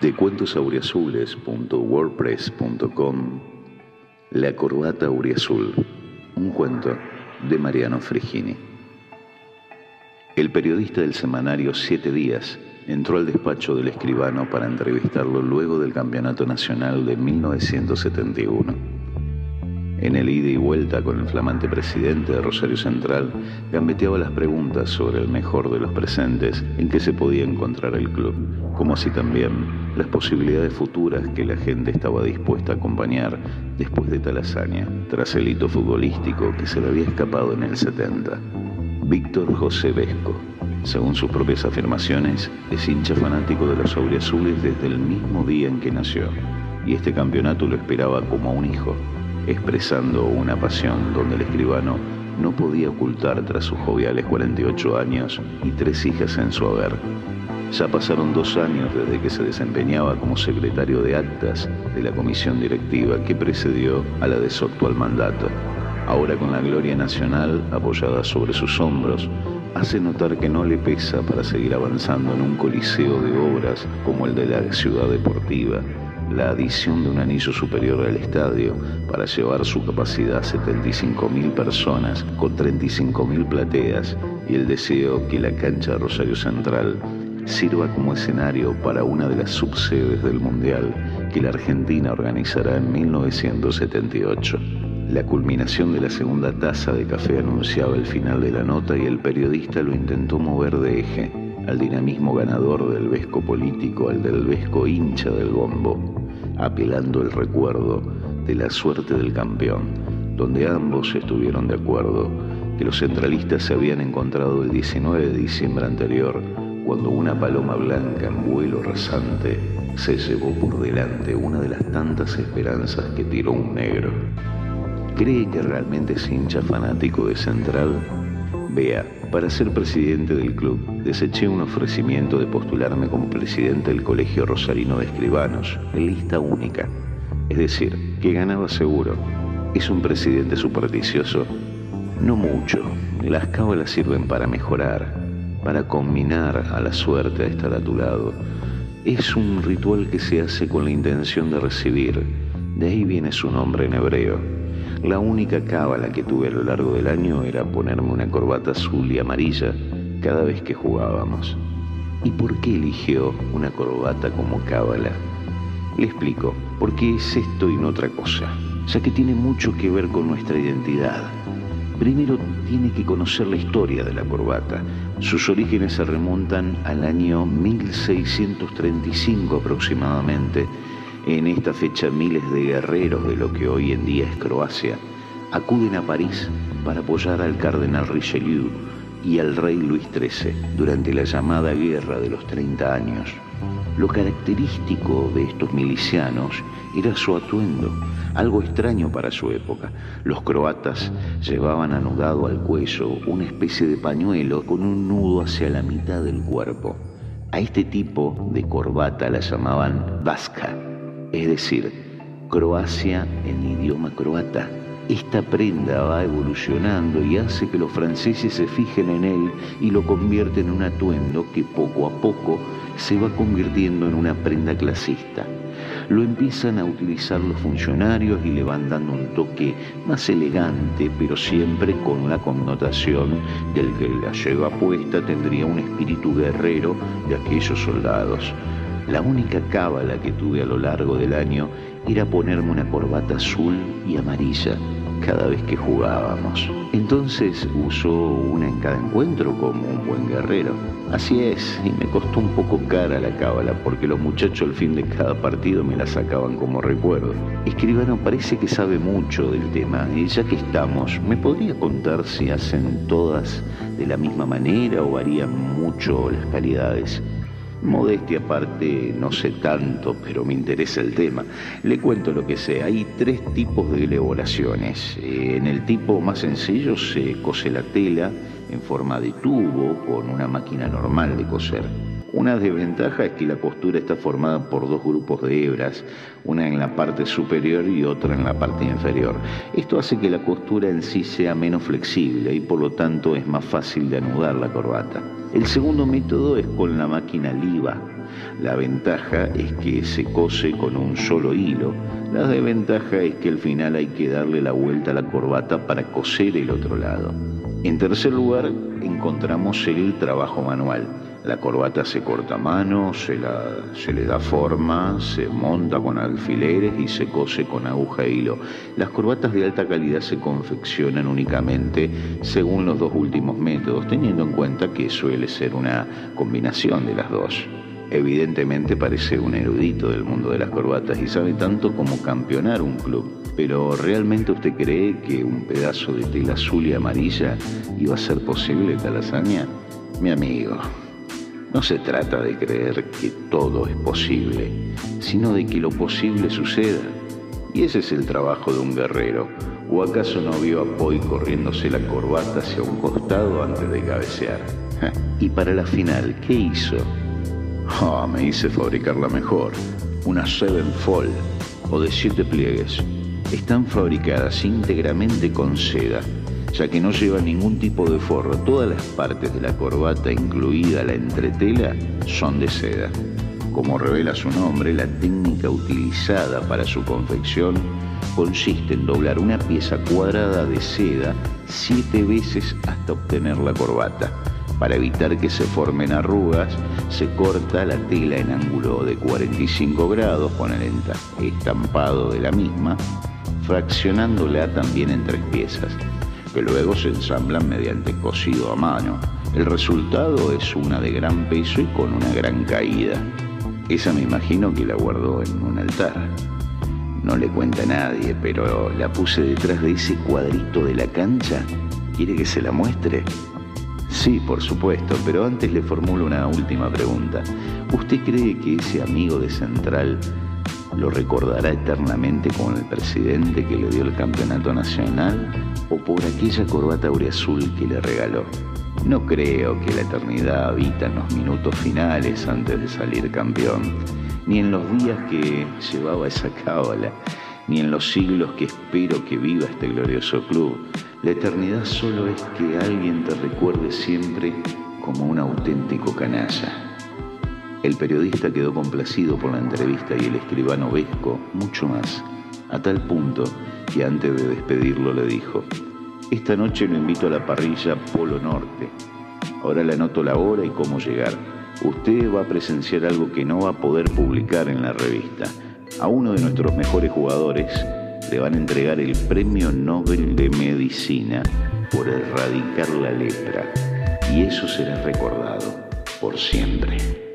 de cuentosauriazules.wordpress.com La corbata auriazul, un cuento de Mariano Frigini. El periodista del semanario Siete Días entró al despacho del escribano para entrevistarlo luego del Campeonato Nacional de 1971. En el ida y vuelta con el flamante presidente de Rosario Central, gambeteaba las preguntas sobre el mejor de los presentes en que se podía encontrar el club, como así también las posibilidades futuras que la gente estaba dispuesta a acompañar después de tal tras el hito futbolístico que se le había escapado en el 70. Víctor José Vesco, según sus propias afirmaciones, es hincha fanático de los auriazules desde el mismo día en que nació, y este campeonato lo esperaba como a un hijo expresando una pasión donde el escribano no podía ocultar tras sus joviales 48 años y tres hijas en su haber. Ya pasaron dos años desde que se desempeñaba como secretario de actas de la comisión directiva que precedió a la de su actual mandato. Ahora con la gloria nacional apoyada sobre sus hombros, hace notar que no le pesa para seguir avanzando en un coliseo de obras como el de la ciudad deportiva la adición de un anillo superior al estadio para llevar su capacidad a 75.000 personas con 35.000 plateas y el deseo que la cancha de Rosario Central sirva como escenario para una de las subsedes del Mundial que la Argentina organizará en 1978. La culminación de la segunda taza de café anunciaba el final de la nota y el periodista lo intentó mover de eje al dinamismo ganador del vesco político, al del vesco hincha del bombo apelando el recuerdo de la suerte del campeón, donde ambos estuvieron de acuerdo que los centralistas se habían encontrado el 19 de diciembre anterior, cuando una paloma blanca en vuelo rasante se llevó por delante una de las tantas esperanzas que tiró un negro. ¿Cree que realmente es hincha fanático de Central? Vea, para ser presidente del club, deseché un ofrecimiento de postularme como presidente del Colegio Rosarino de Escribanos, en lista única. Es decir, que ganaba seguro. ¿Es un presidente supersticioso? No mucho. Las cábalas sirven para mejorar, para combinar a la suerte a estar a tu lado. Es un ritual que se hace con la intención de recibir. De ahí viene su nombre en hebreo. La única cábala que tuve a lo largo del año era ponerme una corbata azul y amarilla cada vez que jugábamos. ¿Y por qué eligió una corbata como cábala? Le explico, porque es esto y no otra cosa, ya que tiene mucho que ver con nuestra identidad. Primero tiene que conocer la historia de la corbata. Sus orígenes se remontan al año 1635 aproximadamente, en esta fecha miles de guerreros de lo que hoy en día es Croacia acuden a París para apoyar al cardenal Richelieu y al rey Luis XIII durante la llamada Guerra de los 30 años. Lo característico de estos milicianos era su atuendo, algo extraño para su época. Los croatas llevaban anudado al cuello una especie de pañuelo con un nudo hacia la mitad del cuerpo. A este tipo de corbata la llamaban vasca es decir, Croacia en idioma croata. Esta prenda va evolucionando y hace que los franceses se fijen en él y lo convierten en un atuendo que poco a poco se va convirtiendo en una prenda clasista. Lo empiezan a utilizar los funcionarios y le van dando un toque más elegante, pero siempre con la connotación del que la lleva puesta tendría un espíritu guerrero de aquellos soldados. La única cábala que tuve a lo largo del año era ponerme una corbata azul y amarilla cada vez que jugábamos. Entonces usó una en cada encuentro como un buen guerrero. Así es, y me costó un poco cara la cábala porque los muchachos al fin de cada partido me la sacaban como recuerdo. Escribano parece que sabe mucho del tema y ya que estamos, ¿me podría contar si hacen todas de la misma manera o varían mucho las calidades? Modestia aparte, no sé tanto, pero me interesa el tema. Le cuento lo que sé. Hay tres tipos de elaboraciones. En el tipo más sencillo se cose la tela en forma de tubo con una máquina normal de coser. Una desventaja es que la costura está formada por dos grupos de hebras, una en la parte superior y otra en la parte inferior. Esto hace que la costura en sí sea menos flexible y por lo tanto es más fácil de anudar la corbata. El segundo método es con la máquina liva. La ventaja es que se cose con un solo hilo. La desventaja es que al final hay que darle la vuelta a la corbata para coser el otro lado. En tercer lugar, encontramos el trabajo manual. La corbata se corta a mano, se, se, le da forma, se monta con alfileres y se cose con aguja e hilo. Las corbatas de alta calidad se confeccionan únicamente según los dos últimos métodos, teniendo en cuenta que suele ser una combinación de las dos. Evidentemente parece un erudito del mundo de las corbatas y sabe tanto como campeonar un club. Pero ¿realmente usted cree que un pedazo de tela azul y amarilla iba a ser posible tal hazaña? Mi amigo, no se trata de creer que todo es posible, sino de que lo posible suceda. Y ese es el trabajo de un guerrero. ¿O acaso no vio a Poi corriéndose la corbata hacia un costado antes de cabecear? Y para la final, ¿qué hizo? Ah, me hice fabricar la mejor, una Seven Fold o de siete pliegues. Están fabricadas íntegramente con seda ya que no lleva ningún tipo de forro. Todas las partes de la corbata, incluida la entretela, son de seda. Como revela su nombre, la técnica utilizada para su confección consiste en doblar una pieza cuadrada de seda siete veces hasta obtener la corbata. Para evitar que se formen arrugas, se corta la tela en ángulo de 45 grados con el estampado de la misma, fraccionándola también en tres piezas que luego se ensamblan mediante cosido a mano. El resultado es una de gran peso y con una gran caída. Esa me imagino que la guardó en un altar. No le cuenta a nadie, pero la puse detrás de ese cuadrito de la cancha. ¿Quiere que se la muestre? Sí, por supuesto, pero antes le formulo una última pregunta. ¿Usted cree que ese amigo de Central lo recordará eternamente como el presidente que le dio el campeonato nacional o por aquella corbata auriazul que le regaló. No creo que la eternidad habita en los minutos finales antes de salir campeón, ni en los días que llevaba esa cábala, ni en los siglos que espero que viva este glorioso club. La eternidad solo es que alguien te recuerde siempre como un auténtico canalla. El periodista quedó complacido por la entrevista y el escribano Vesco mucho más, a tal punto que antes de despedirlo le dijo, esta noche lo invito a la parrilla Polo Norte. Ahora le anoto la hora y cómo llegar. Usted va a presenciar algo que no va a poder publicar en la revista. A uno de nuestros mejores jugadores le van a entregar el Premio Nobel de Medicina por erradicar la lepra. Y eso será recordado por siempre.